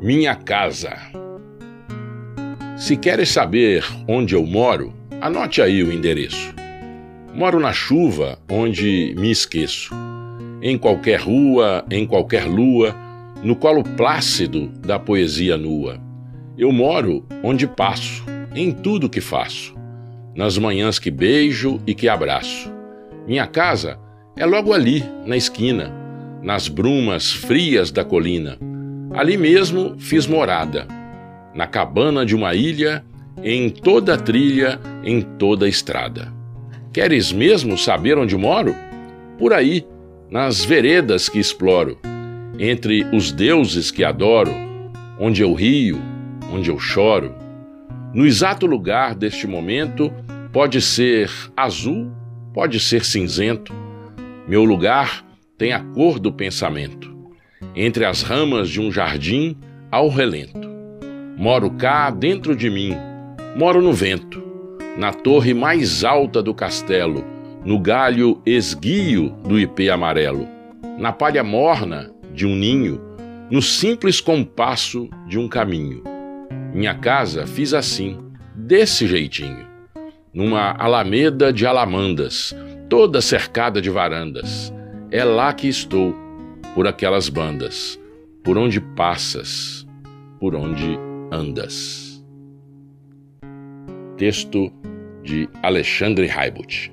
Minha casa. Se queres saber onde eu moro, anote aí o endereço. Moro na chuva, onde me esqueço. Em qualquer rua, em qualquer lua, no colo plácido da poesia nua. Eu moro onde passo, em tudo que faço, nas manhãs que beijo e que abraço. Minha casa é logo ali, na esquina, nas brumas frias da colina Ali mesmo fiz morada, na cabana de uma ilha, em toda trilha, em toda estrada. Queres mesmo saber onde moro? Por aí, nas veredas que exploro, entre os deuses que adoro, onde eu rio, onde eu choro. No exato lugar deste momento, pode ser azul, pode ser cinzento. Meu lugar tem a cor do pensamento entre as ramas de um jardim ao relento. Moro cá dentro de mim, moro no vento, na torre mais alta do castelo, no galho esguio do ipê amarelo, na palha morna de um ninho, no simples compasso de um caminho. Minha casa fiz assim, desse jeitinho, numa alameda de alamandas, toda cercada de varandas. É lá que estou por aquelas bandas, por onde passas, por onde andas. Texto de Alexandre Haibut.